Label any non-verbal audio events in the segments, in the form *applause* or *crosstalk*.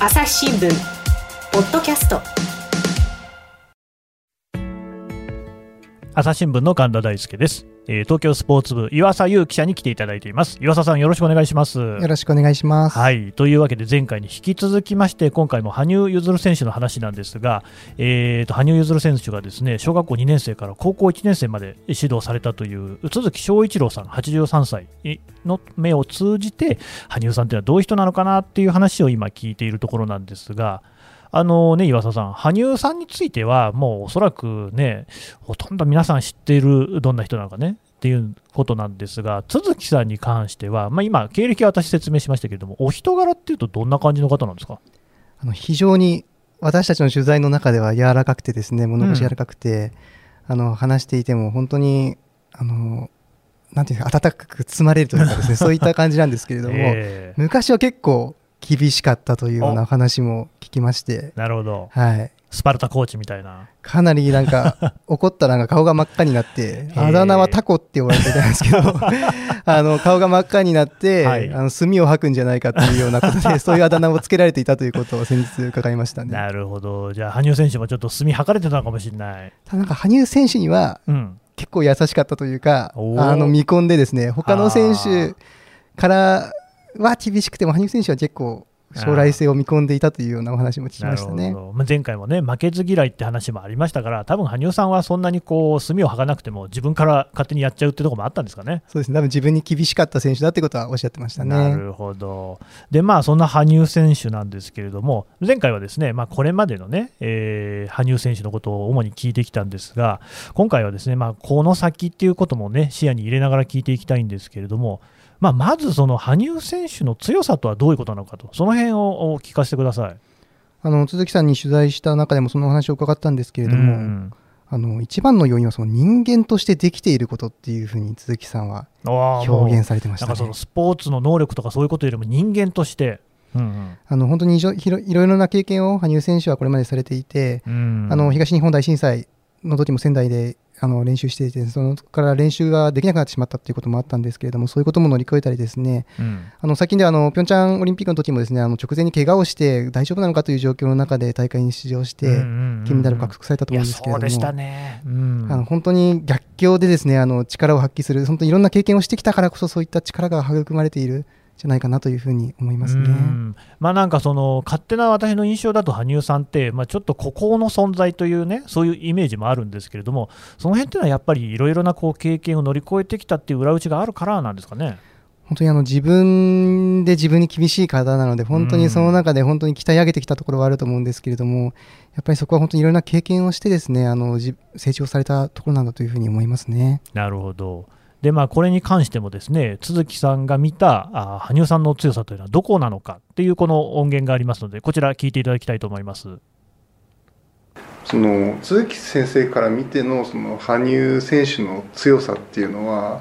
朝日新聞ポッドキャスト朝日新聞の神田大輔です、えー東京スポーツ部岩佐優記者に来ていただいています。岩佐さんよろしくお願いします。よろしくお願いします。はい。というわけで前回に引き続きまして今回も羽生結弦選手の話なんですが、えー、と羽生結弦選手がですね小学校2年生から高校1年生まで指導されたという都築翔一郎さん83歳の目を通じて羽生さんというのはどういう人なのかなっていう話を今聞いているところなんですがあのね、岩佐さん、羽生さんについては、もうおそらくね、ほとんど皆さん知っている、どんな人なのかねっていうことなんですが、都築さんに関しては、まあ、今、経歴は私説明しましたけれども、お人柄っていうと、どんな感じの方なんですか？あの非常に私たちの取材の中では柔らかくてですね、物腰柔らかくて、あの話していても本当にあのなんていうか温かく包まれるというかですね、そういった感じなんですけれども、*laughs* えー昔は結構厳しかったというような話も聞きまして、なるほど、はい。スパルタコーチみたいな、かなりなんか *laughs* 怒ったらなんか顔が真っ赤になって、ー。あだ名はタコって呼ばれてたんですけど、*laughs* あの顔が真っ赤になって、はい。あの墨を吐くんじゃないかっていうようなことで、*laughs* そういうあだ名をつけられていたということを先日伺いましたね。なるほど、じゃあ、羽生選手もちょっと墨吐かれてたのかもしれない。ただなんか羽生選手にはうん。結構優しかったというか、あの見込んでですね、他の選手からは厳しくても、羽生選手は結構将来性を見込んでいたというようなお話も聞きましたねまあ前回もね、負けず嫌いって話もありましたから、多分羽生さんはそんなにこう墨を吐かなくても、自分から勝手にやっちゃうってところもあったんですかね。そうですね、多分自分に厳しかった選手だってことはおっしゃってましたね。なるほど。で、まあ、そんな羽生選手なんですけれども、前回はですね、まあ、これまでのね、えー羽生選手のことを主に聞いてきたんですが、今回はですね、まあ、この先っていうこともね、視野に入れながら聞いていきたいんですけれども、まあ、まずその羽生選手の強さとはどういうことなのかと、その辺をお聞かせてください。あの鈴木さんに取材した中でもそのお話を伺ったんですけれども、うんあの一番の要因はその人間としてできていることっていうふうに鈴木さんは表現されてましたね。なんかその。スポーツの能力とかそういうことよりも人間として、うんあの本当にいろいろな経験を羽生選手はこれまでされていて、うんうん。あの東日本大震災の時も仙台であの練習していてそのから練習ができなくなってしまったということもあったんですけれどもそういうことも乗り越えたりですねうん。あの最近ではあのピョンチャンオリンピックの時もですねあの直前に怪我をして大丈夫なのかという状況の中で大会に出場して金メダルを獲得されたと思うんですけれども、あの本当に逆境でですねあの力を発揮する本当にいろんな経験をしてきたからこそそういった力が育まれている。んじゃないかなというふうに思いますね。うんまあなんかその勝手な私の印象だと羽生さんって、まあ、ちょっと孤高の存在というねそういうイメージもあるんですけれどもその辺っていうのはやっぱりいろいろなこう経験を乗り越えてきたっていう裏打ちがあるからなんですかね？本当にあの自分で自分に厳しい方なので本当にその中で本当に鍛え上げてきたところはあると思うんですけれどもやっぱりそこは本当にいろんな経験をしてですねあのじ成長されたところなんだというふうに思いますね。なるほど。でまあ、これに関してもですね都築さんが見たあ羽生さんの強さというのはどこなのかっていうこの音源がありますのでこちら聞いていただきたいと思います。その鈴木先生から見てのその羽生選手の強さっていうのは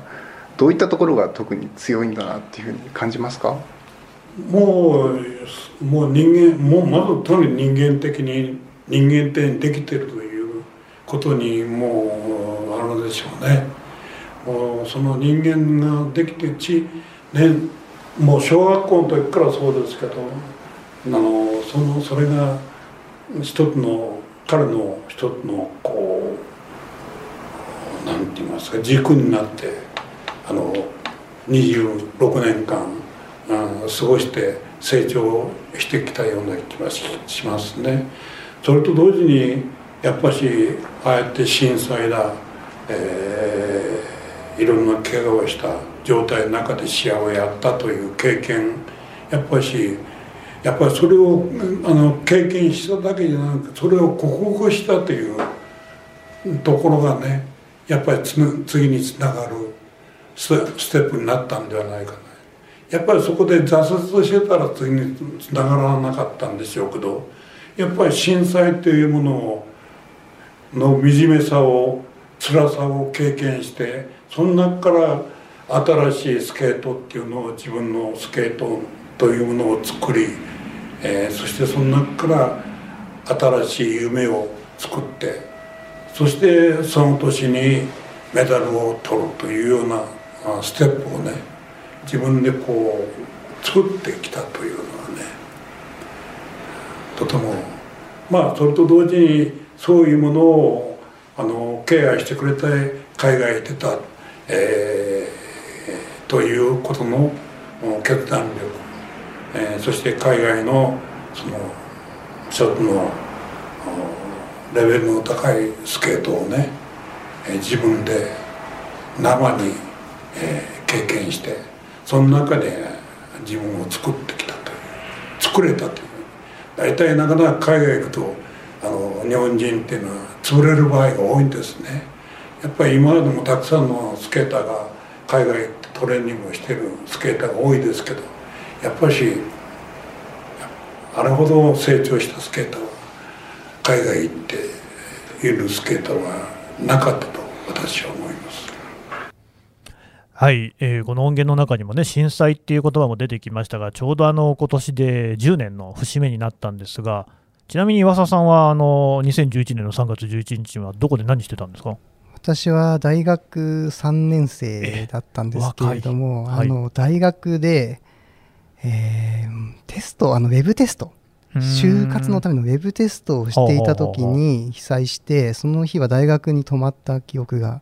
どういったところが特に強いんだなっていうふうに感じますか？もうもう人間もうまずとに人間的に人間的にできてるということにもうあるのでしょうね。その人間ができてちねもう小学校の時からそうですけどあのそのそれが一つの彼の一つのこうなんて言いますか軸になってあの26年間うん過ごして成長してきたような気がしますね。それと同時にやっぱしああやって震災だ、えーいろんな怪我をした状態の中で試合をやったという経験。やっぱしやっぱりそれをあの経験しただけじゃなくそれを克服したというところがねやっぱりつ次につながるステップになったんではないかな。やっぱりそこで挫折してたら次につながらなかったんでしょうけどやっぱり震災というものをの惨めさを辛さを経験してその中から新しいスケートっていうのを自分のスケートというものを作り、えーそしてその中から新しい夢を作ってそしてその年にメダルを取るというようなステップをね自分でこう作ってきたというのはねとてもまあそれと同時にそういうものをあのケアしてくれて海外へ出た、えー、ということの決断力、えー、そして海外のその一つのレベルの高いスケートをね、えー、自分で生に、えー、経験してその中で自分を作ってきたという作れたという。大体なかなか海外行くとあの日本人っていうのは潰れる場合が多いんですねやっぱり今までもたくさんのスケーターが海外行ってトレーニングをしてるスケーターが多いですけどやっぱしあれほど成長したスケーターは海外行っているスケーターはなかったと私は思います。はい、えー、この音源の中にもね震災っていう言葉も出てきましたがちょうどあの今年で10年の節目になったんですがちなみに岩佐さんはあの2011年の3月11日はどこで何してたんですか？私は大学3年生だったんですけれども、はい、あの大学で、えー、テストあのウェブテスト。就活のためのウェブテストをしていた時に被災してその日は大学に泊まった記憶が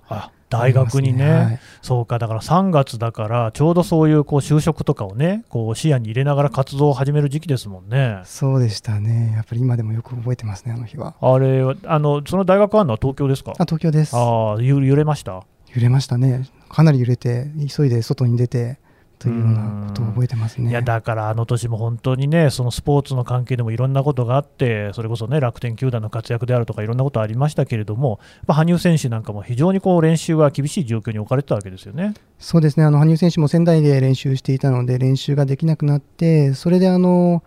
大学にね、はい、そうか、だから3月だから、ちょうどそういうこう就職とかをね、こう視野に入れながら活動を始める時期ですもんね。そうでしたね、やっぱり今でもよく覚えてますね、あの日は。あれ、あのその大学あるのは東京ですか？あ東京です。あ揺れました？揺れましたね、かなり揺れて、急いで外に出て、というようなことを覚えてますね。いやだからあの年も本当にね、そのスポーツの関係でもいろんなことがあって、それこそね楽天球団の活躍であるとかいろんなことありましたけれども、羽生選手なんかも非常にこう練習が厳しい状況に置かれてたわけですよね。そうですね。あの羽生選手も仙台で練習していたので練習ができなくなって、それであの。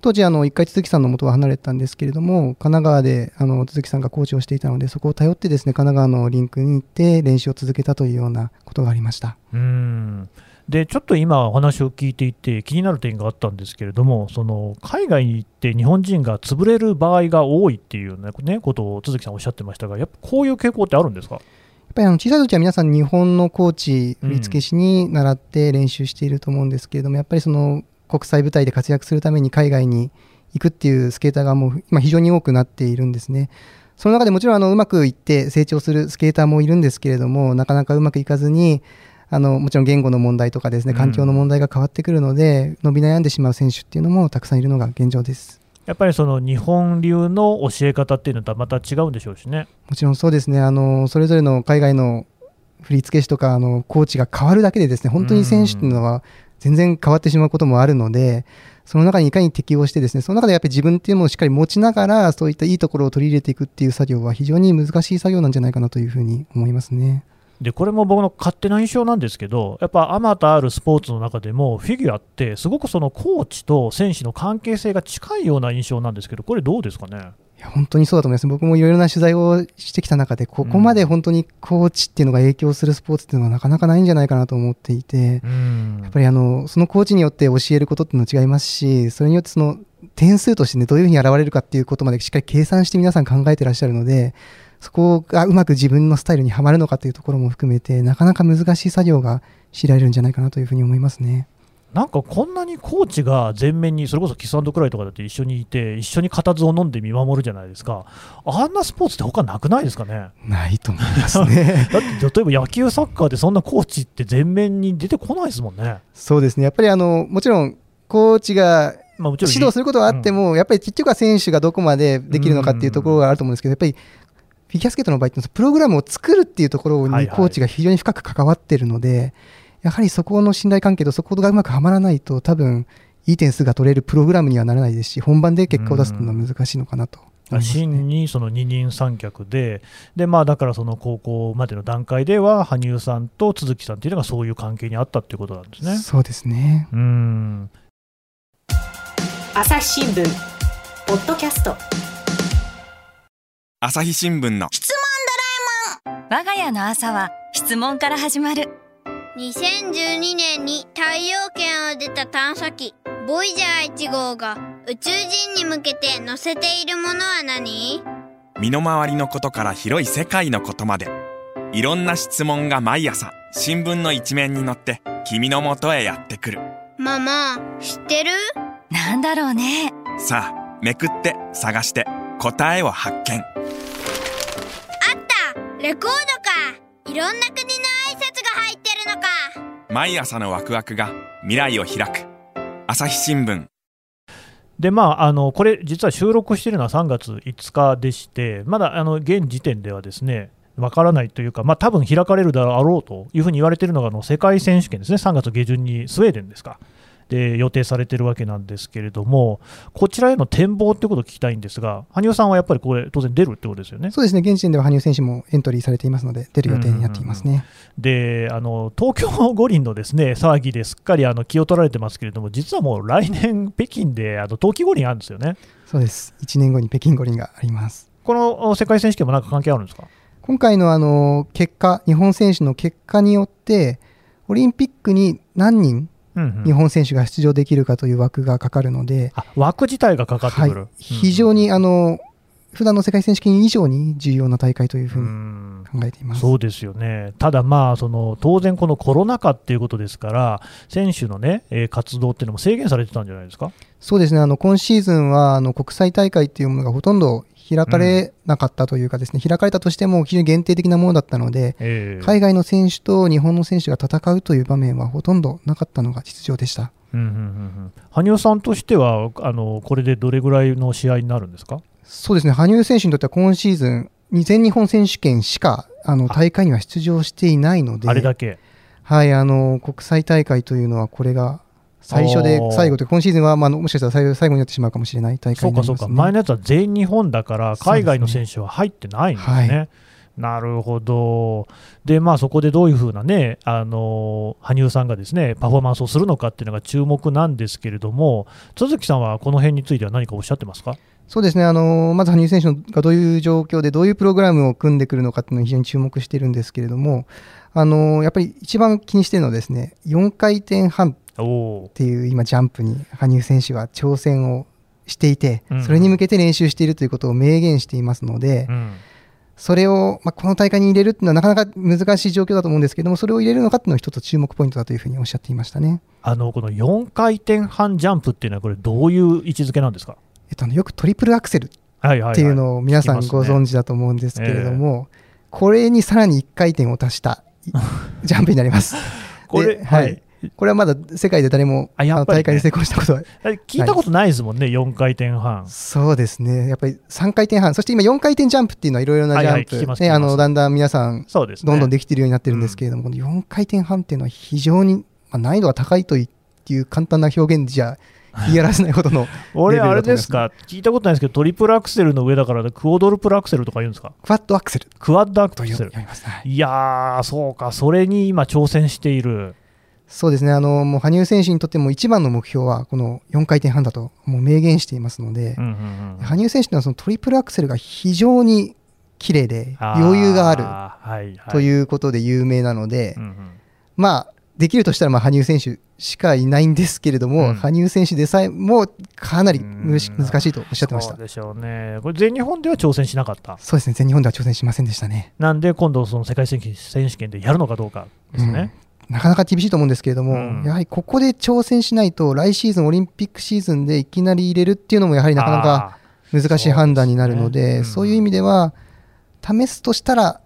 当時あの1回鈴木さんの元は離れたんですけれども神奈川であの鈴木さんがコーチをしていたのでそこを頼ってですね神奈川のリンクに行って練習を続けたというようなことがありましたうんでちょっと今、お話を聞いていて気になる点があったんですけれども、その海外に行って日本人が潰れる場合が多いっていう、ね、ことを都築さんおっしゃってましたが、やっぱこういう傾向ってあるんですか？やっぱりあの小さい時は皆さん日本のコーチ、振付師に習って練習していると思うんですけれども、うん、やっぱりその国際舞台で活躍するために海外に行くっていうスケーターがもう今非常に多くなっているんですね。その中でもちろんあのうまくいって成長するスケーターもいるんですけれども、なかなかうまくいかずに、あのもちろん言語の問題とかですね環境の問題が変わってくるので、うん、伸び悩んでしまう選手っていうのもたくさんいるのが現状です。やっぱりその日本流の教え方っていうのとはまた違うんでしょうしね。もちろんそうですね。あのそれぞれの海外の振付師とかあのコーチが変わるだけでですね、本当に選手っていうのは全然変わってしまうこともあるので、その中にいかに適応してですね、その中でやっぱり自分っていうものをしっかり持ちながら、そういったいいところを取り入れていくっていう作業は非常に難しい作業なんじゃないかなというふうに思いますね。でこれも僕の勝手な印象なんですけど、やっぱあまたあるスポーツの中でも、フィギュアって、すごくそのコーチと選手の関係性が近いような印象なんですけど、これ、どうですかね？いや本当にそうだと思います、僕もいろいろな取材をしてきた中で、ここまで本当にコーチっていうのが影響するスポーツっていうのはなかなかないんじゃないかなと思っていて、やっぱりあのそのコーチによって教えることっていうのは違いますし、それによってその点数としてね、どういうふうに現れるかっていうことまでしっかり計算して皆さん考えてらっしゃるので、そこがうまく自分のスタイルにはまるのかというところも含めて、なかなか難しい作業が強いられるんじゃないかなというふうに思いますね。なんかこんなにコーチが前面に、それこそキスクライとかだって一緒にいて、一緒に固唾を飲んで見守るじゃないですか、あんなスポーツって他なくないですかね？ないと思いますね。*laughs* だって例えば野球、サッカーでそんなコーチって前面に出てこないですもんね。そうですね。やっぱりあのもちろんコーチがまあ、指導することはあっても、うん、やっぱり結局は選手がどこまでできるのかっていうところがあると思うんですけど、やっぱりフィギュアスケートの場合ってプログラムを作るっていうところにコーチが非常に深く関わっているので、はいはい、やはりそこの信頼関係とそこがうまくはまらないと多分いい点数が取れるプログラムにはならないですし本番で結果を出すのは難しいのかなと。真にその二人三脚で、でまあ、だからその高校までの段階では、羽生さんと都築さんっていうのがそういう関係にあったっていうことなんですね。そうですねうん朝日新聞ポッドキャスト朝日新聞の。質問ドラえもん。我が家の朝は質問から始まる。2012年に太陽圏を出た探査機ボイジャー1号が宇宙人に向けて載せているものは何？身の回りのことから広い世界のことまで。いろんな質問が毎朝新聞の一面に載って君のもとへやってくる。ママ知ってる？なんだろうね。さあめくって探して答えを発見。あった。レコードか。いろんな国の挨拶が入ってるのか。毎朝のワクワクが未来を開く。朝日新聞。でまあ、あのこれ、実は収録しているのは3月5日でして、まだあの現時点ではですね、わからないというか、まあ多分開かれるだろうというふうに言われているのがあの世界選手権ですね、3月下旬にスウェーデンですか、で予定されているわけなんですけれども、こちらへの展望ということを聞きたいんですが、羽生さんはやっぱりこれ、当然出るってことですよね？そうですね、現時点では羽生選手もエントリーされていますので、出る予定になっていますね。であの東京五輪のですね騒ぎですっかりあの気を取られてますけれども、実はもう来年、北京であの冬季五輪あるんですよね。そうです、1年後に北京五輪があります。この世界選手権もなんか関係あるんですか？今回のあの結果、日本選手の結果によって、オリンピックに何人うんうん日本選手が出場できるかという枠がかかるので、あ枠自体がかかってはい。くる、、非常にあの普段の世界選手権以上に重要な大会というふううにん。考えています。そうですよね、ただ、まあその当然、このコロナ禍っていうことですから、選手の、ねえー活動っていうのも制限されてたんじゃないですか？そうですね、あの今シーズンはあの国際大会っていうものがほとんど開かれなかったというかですね、開かれたとしても非常に限定的なものだったので、えー海外の選手と日本の選手が戦うという場面はほとんどなかったのが実情でした。うんうんうんうん。羽生さんとしてはあの、これでどれぐらいの試合になるんですか？そうですね、羽生選手にとっては今シーズン、全日本選手権しかあの大会には出場していないので、あれだけ。はい、あの国際大会というのはこれが最初で最後と今シーズンは、まあ、もしかしたら最後最後になってしまうかもしれない大そうかそうか。前のやつは全日本だから、海外の選手は入ってないんですね。はなるほど、でまあ、そこでどういうふうなね、あの羽生さんがですねパフォーマンスをするのかっていうのが注目なんですけれども、都築さんはこの辺については何かおっしゃってますか？そうですね、あのまず羽生選手がどういう状況でどういうプログラムを組んでくるのかっていうのを非常に注目しているんですけれども、あのやっぱり一番気にしているのはですね、4回転半っていう今ジャンプに羽生選手は挑戦をしていてうん、それに向けて練習しているということを明言していますので、うん、それを、まあ、この大会に入れるっていうのはなかなか難しい状況だと思うんですけれども、それを入れるのかっていうのは一つ注目ポイントだというふうにおっしゃっていましたね。あのこの4回転半ジャンプっていうのは、これ、どういう位置づけなんですか？えっと、よくトリプルアクセルっていうのを皆さんご存知だと思うんですけれども、これにさらに1回転を足したいジャンプになります。*laughs* これではいこれはまだ世界で誰もあのあやっぱりね。大会で成功したことは。聞いたことないですもんね、4回転半。そうですね、やっぱり3回転半、そして今、4回転ジャンプっていうのはいろいろなジャンはいはいね、あのだんだん皆さん、そうですね。どんどんできているようになってるんですけれども、この4回転半っていうのは非常に、まあ、難易度が高いという簡単な表現じゃ言い表せないほどの *laughs* 俺、あれですか、聞いたことないですけど、トリプルアクセルの上だから、クオドルプルアクセルとか言うんですか、クワッドアクセル。クワッドアクとセルいやー、そうか、それに今、挑戦している。そうですね、あのもう羽生選手にとっても一番の目標は、この4回転半だともう明言していますので、うんうんうん羽生選手のそのトリプルアクセルが非常に綺麗で、余裕があるはいはい、ということで有名なので、うんうん。まあ、できるとしたらまあ羽生選手しかいないんですけれども、うん。羽生選手でさえもかなり難しいとおっしゃってました。そう。でしょうね、これ、全日本では挑戦しなかった、そうですね、全日本では挑戦しませんでしたね。なんで今度、その世界選手選手権でやるのかどうかですね。なかなか厳しいと思うんですけれども、うん。やはりここで挑戦しないと、来シーズン、オリンピックシーズンでいきなり入れるっていうのも、やはりなかなか難しい判断になるので、そういう意味では、試すとしたら、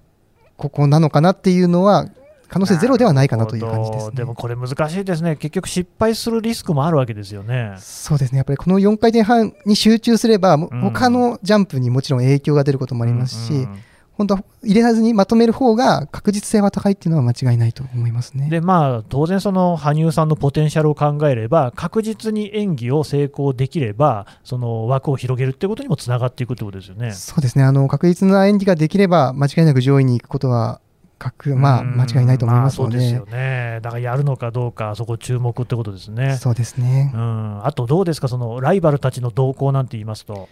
ここなのかなっていうのは、可能性ゼロではないかなという感じです、ね。でもこれ難しいですね、結局失敗するリスクもあるわけですよね。そうですね、やっぱりこの4回転半に集中すれば、もうん。他のジャンプにもちろん影響が出ることもありますし、うんうん本当は入れずにまとめる方が確実性は高いっていうのは間違いないと思いますね。でまあ、当然、その羽生さんのポテンシャルを考えれば、確実に演技を成功できれば、その枠を広げるってことにもつながっていくってことですよね。そうですね。あの確実な演技ができれば、間違いなく上位に行くことは確、まあ、うん間違いないと思いますので、まあそうですよね、だからやるのかどうか、そこ注目ってことですね。そうですね。うん、あとどうですか、そのライバルたちの動向なんて言いますと、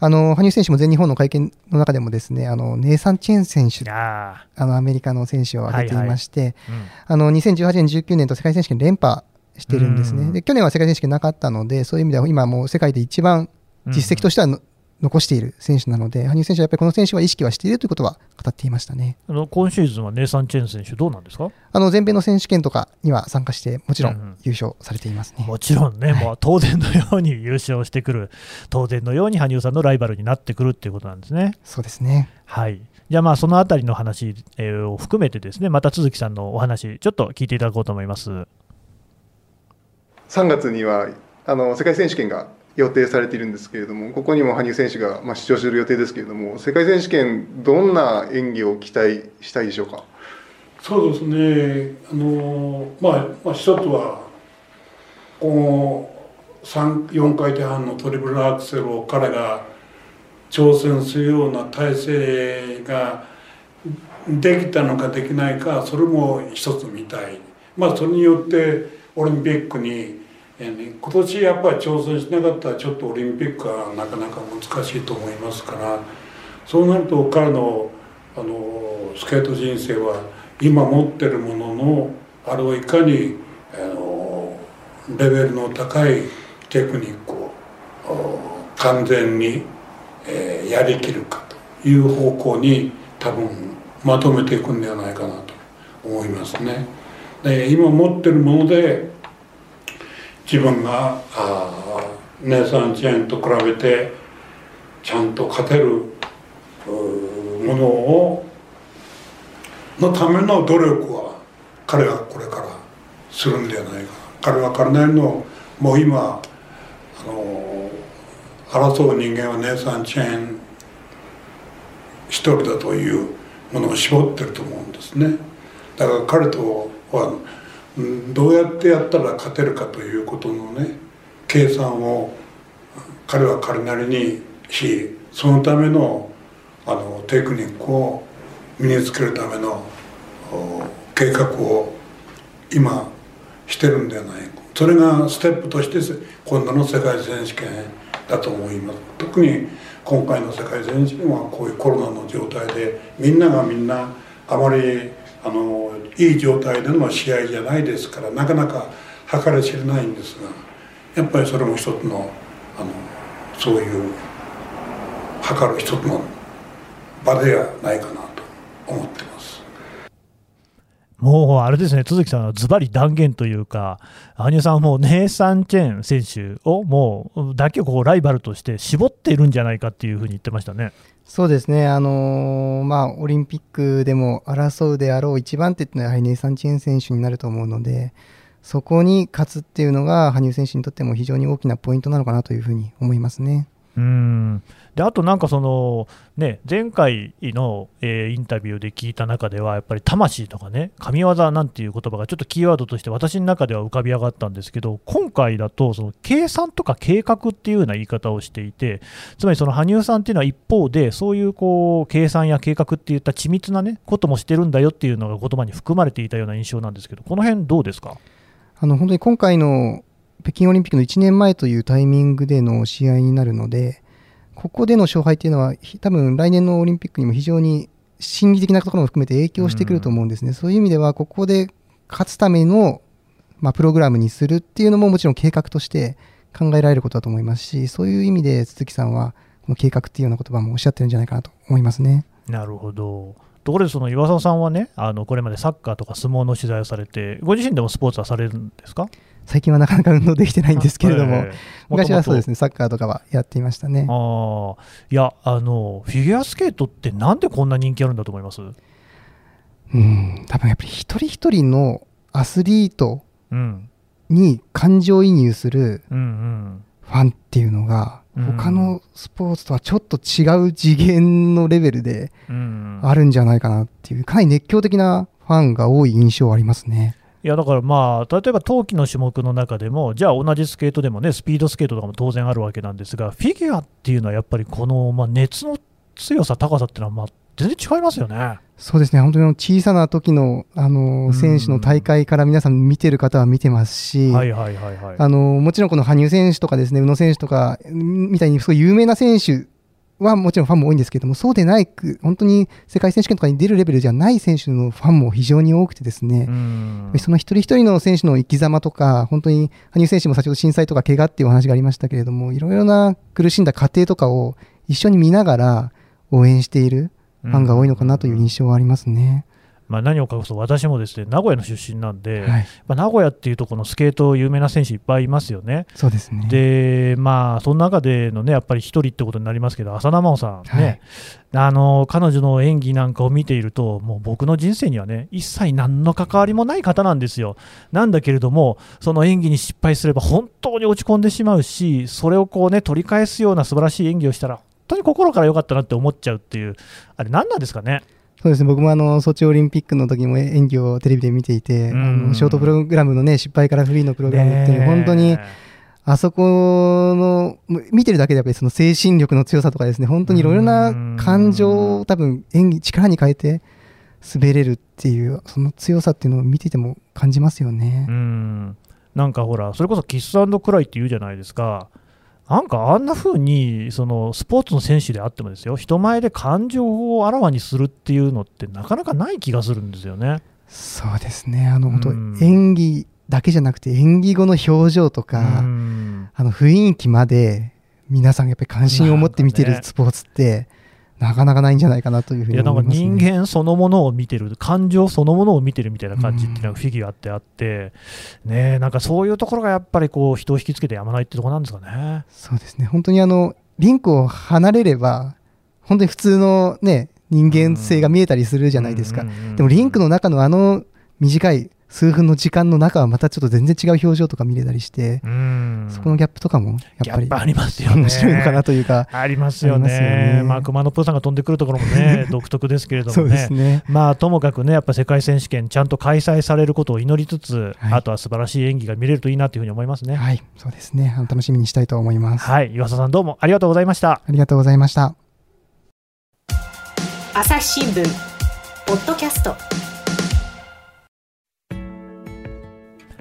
あの羽生選手も全日本の会見の中でも、ですねあのネイサン・チェン選手あのアメリカの選手を挙げていまして、ーうん。あの2018年、19年と世界選手権連覇してるんですうんね。で去年は世界選手権なかったので、そういう意味では今もう世界で一番実績としてはの残している選手なので、羽生選手はやっぱりこの選手は意識はしているということは語っていましたねあの今シーズンはネイサン・チェン選手、どうなんですか？あの全米の選手権とかには参加して、もちろん優勝されていますね。もちろんね、はいもう当然のように優勝してくる、当然のように羽生さんのライバルになってくるっていうことなんですね。そうですね。はい、じゃあ、まあそのあたりの話、えーを含めて、ですねまた都築さんのお話、ちょっと聞いていただこうと思います。3月にはあの世界選手権が予定されているんですけれども、ここにも羽生選手が、まあ、出場する予定ですけれども、世界選手権、どんな演技を期待したいでしょうか？そうですね、あのまあ、まあ、一つは、この4回転半のトリプルアクセルを彼が挑戦するような体制ができたのかできないか、それも一つ見たい、まあ、それによってオリンピックに、え今年やっぱり挑戦しなかったら、ちょっとオリンピックはなかなか難しいと思いますから、そうなると彼のあのスケート人生は、今持ってるもののあれをいかにあのレベルの高いテクニックを完全に、えーやりきるかという方向に多分まとめていくんではないかなと思いますね。で今持ってるもので自分があーネイサン・チェーンと比べてちゃんと勝てるものをのための努力は彼はこれからするんではないか。彼は彼なりのもう今あの争う人間はネイサン・チェーン一人だというものを絞ってると思うんですね。だから彼とはうんどうやってやったら勝てるかということのね計算を彼は彼なりにしそのためのあのテクニックを身につけるための計画を今してるんではないか。それがステップとして今度の世界選手権だと思います。特に今回の世界選手権はこういうコロナの状態でみんながみんなあまりあのいい状態での試合じゃないですからなかなか計り知れないんですがやっぱりそれも一つのあのそういう測る一つの場ではないかなと思ってます。もうあれですね、都築さんはズバリ断言というか、羽生さんはもうネイサン・チェン選手をもうだけをこうライバルとして絞っているんじゃないかっていうふうに言ってましたね。そうですね、あのーまあ、オリンピックでも争うであろう一番手っていうのはやはりネイサン・チェン選手になると思うので、そこに勝つっていうのが羽生選手にとっても非常に大きなポイントなのかなというふうに思いますね。うん。であとなんかその、ね、前回の、えーインタビューで聞いた中では、やっぱり魂とかね、神業なんていう言葉がちょっとキーワードとして私の中では浮かび上がったんですけど、今回だとその計算とか計画っていうような言い方をしていて、つまりその羽生さんっていうのは一方で、そういうこう計算や計画っていった緻密な、ね、こともしてるんだよっていうのが言葉に含まれていたような印象なんですけど、この辺どうですか？あの本当に今回の北京オリンピックの1年前というタイミングでの試合になるので、ここでの勝敗っていうのは、多分来年のオリンピックにも非常に心理的なところも含めて影響してくると思うんですね。そういう意味では、ここで勝つための、まあ、プログラムにするっていうのももちろん計画として考えられることだと思いますし、そういう意味で鈴木さんは、この計画っていうような言葉もおっしゃってるんじゃないかなと思いますね。なるほど。ところで、その岩沢さんはね、あのこれまでサッカーとか相撲の取材をされて、ご自身でもスポーツはされるんですか？最近はなかなか運動できてないんですけれども、ええ *laughs* 昔はそうですね。ね、サッカーとかはやっていましたね。ああ、いや、あの、フィギュアスケートってなんでこんな人気あるんだと思います？うん、多分やっぱり一人一人のアスリートうん。に感情移入する。ファンっていうのが、うん他のスポーツとはちょっと違う次元のレベルでうん、あるんじゃないかなっていう、かなり熱狂的なファンが多い印象はありますね。いやだからまあ、例えば冬季の種目の中でも、じゃあ同じスケートでもね、スピードスケートとかも当然あるわけなんですが、フィギュアっていうのはやっぱりこの、まあ、熱の強さ、高さっていうのは、まあ、全然違いますよね。そうですね、本当に小さな時のあのうん選手の大会から皆さん見てる方は見てますし、はいはいはいはい。あのもちろんこの羽生選手とかですね宇野選手とかんみたいにすごい有名な選手はもちろんファンも多いんですけどもそうでないく本当に世界選手権とかに出るレベルじゃない選手のファンも非常に多くてですね、うんその一人一人の選手の生き様とか本当に羽生選手も先ほど震災とか怪我っていうお話がありましたけれどもいろいろな苦しんだ過程とかを一緒に見ながら応援しているファンが多いのかなという印象はありますね。まあ、何を隠そう、私もですね名古屋の出身なんで、はい、まあ、名古屋っていうと、このスケート、有名な選手いっぱいいますよね。そうですねで、まあ、その中でのね、やっぱり一人ってことになりますけど、浅田真央さんね、あの彼女の演技なんかを見ていると、もう僕の人生にはね、一切何の関わりもない方なんですよ。なんだけれども、その演技に失敗すれば本当に落ち込んでしまうし、それをこうね、取り返すような素晴らしい演技をしたら、本当に心から良かったなって思っちゃうっていう、あれ、何なんですかね？そうですね。僕もあのソチオリンピックの時も演技をテレビで見ていて、あのショートプログラムの、ね、失敗からフリーのプログラムっていうのは本当にあそこの見てるだけでやっぱりその精神力の強さとかですね本当にいろいろな感情を多分演技力に変えて滑れるっていうその強さっていうのを見てても感じますよね。うん。なんかほらそれこそキスクライって言うじゃないですか。なんかあんな風にそにスポーツの選手であってもですよ人前で感情をあらわにするっていうのってなかなかない気がするんですよね。そうですね。あの、本当演技だけじゃなくて演技後の表情とか、あの雰囲気まで皆さんやっぱり関心を持って見てるスポーツって、なかなかないんじゃないかなというふうに、ね、いやなんか人間そのものを見てる、感情そのものを見てるみたいな感じっていうのがフィギュアってあって、ね、なんかそういうところがやっぱりこう人を引きつけてやまないってところなんですかね。そうですね本当にあのリンクを離れれば、本当に普通の、ね、人間性が見えたりするじゃないですか。でもリンクの中のあの短い数分の時間の中はまたちょっと全然違う表情とか見れたりして、そこのギャップとかもやっぱりありますよね面白いのかなというか。ありますよね。ねまあ、熊野プーさんが飛んでくるところもね、*laughs* 独特ですけれどもねね、まあ、ともかくね、やっぱ世界選手権、ちゃんと開催されることを祈りつつ、はい、あとは素晴らしい演技が見れるといいなというふうに思いますね。はい、そうですね。楽しみにしたいと思います。はい、岩佐さんどうもありがとうございました。ありがとうございました。朝日新聞ポッドキャスト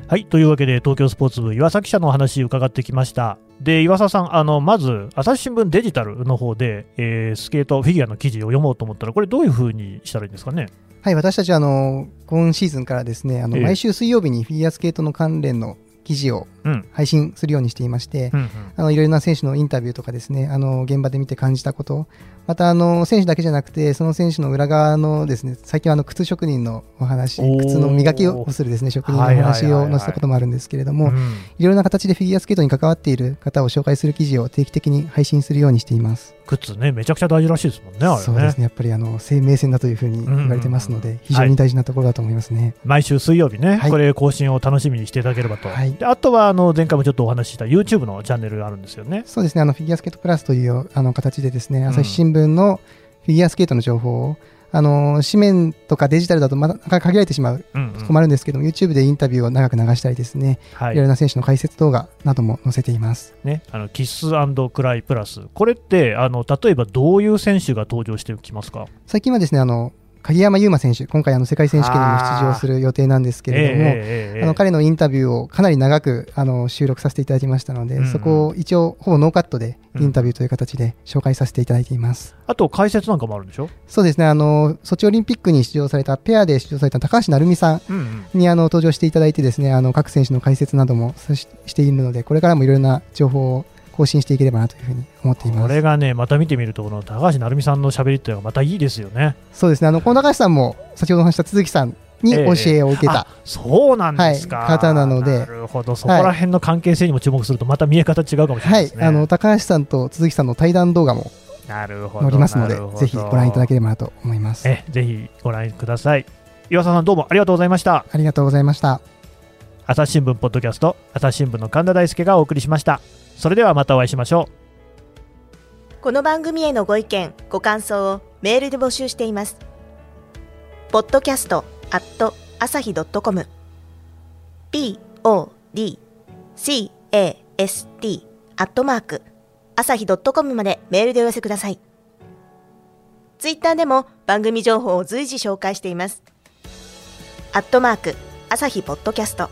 はいというわけで東京スポーツ部岩崎記者のお話伺ってきました。で岩佐さんあのまず朝日新聞デジタルの方で、えー、スケートフィギュアの記事を読もうと思ったらこれどういうふうにしたらいいんですかね？はい私たちはあの今シーズンからですねあの、えー、毎週水曜日にフィギュアスケートの関連の記事を配信するようにしていまして、うん、あのいろいろな選手のインタビューとかですねあの現場で見て感じたことまたあの選手だけじゃなくてその選手の裏側のですね最近はあの靴職人のお話靴の磨きをするですね職人のお話を載せたこともあるんですけれども、いろいろな形でフィギュアスケートに関わっている方を紹介する記事を定期的に配信するようにしています。靴ねめちゃくちゃ大事らしいですもんねねそうですね。やっぱりあの生命線だというふうに言われてますので、非常に大事なところだと思いますね、はい、毎週水曜日ね、はい、これ更新を楽しみにしていただければと、はい、あとはあの前回もちょっとお話しした YouTube のチャンネルがあるんですよね。そうですねあのフィギュアスケートプラスというあの形でですね朝日新聞の、うんフィギュアスケートの情報をあの紙面とかデジタルだとまだ限られてしまう、困るんですけども、YouTube でインタビューを長く流したりですね、はい、いろいろな選手の解説動画なども載せています、ね、あのキスクライプラス、これってあの例えばどういう選手が登場してきますか？最近はですねあの鍵山優真選手、今回あの世界選手権にも出場する予定なんですけれども、あの彼のインタビューをかなり長くあの収録させていただきましたので、うんうん、そこを一応ほぼノーカットでインタビューという形で紹介させていただいています。あと解説なんかもあるんでしょ？そうですね、あのソチオリンピックに出場されたペアで出場された高橋成美さんに、あの登場していただいてですね、あの各選手の解説などもしているので、これからもいろいろな情報を更新していければなというふうに思っていますこれがね、また見てみると、この高橋成美さんのしゃべりっていうのがまたいいですよね。そうですね、あのこの高橋さんも先ほど話した鈴木さんに教えを受けた、えー、そうなんですか、はい、方なので、なるほど、そこら辺の関係性にも注目すると、また見え方違うかもしれないね、はい、あの高橋さんと鈴木さんの対談動画も載りますので、ぜひご覧いただければなと思います。えぜひご覧ください。岩佐さんどうもありがとうございました。ありがとうございました。朝日新聞ポッドキャスト朝日新聞の神田大輔がお送りしました。それではまたお会いしましょう。この番組へのご意見、ご感想をメールで募集しています。podcast at 朝日 .com podcast アットマーク朝日 .com までメールでお寄せください。ツイッターでも番組情報を随時紹介しています。アットマーク朝日ポッドキャスト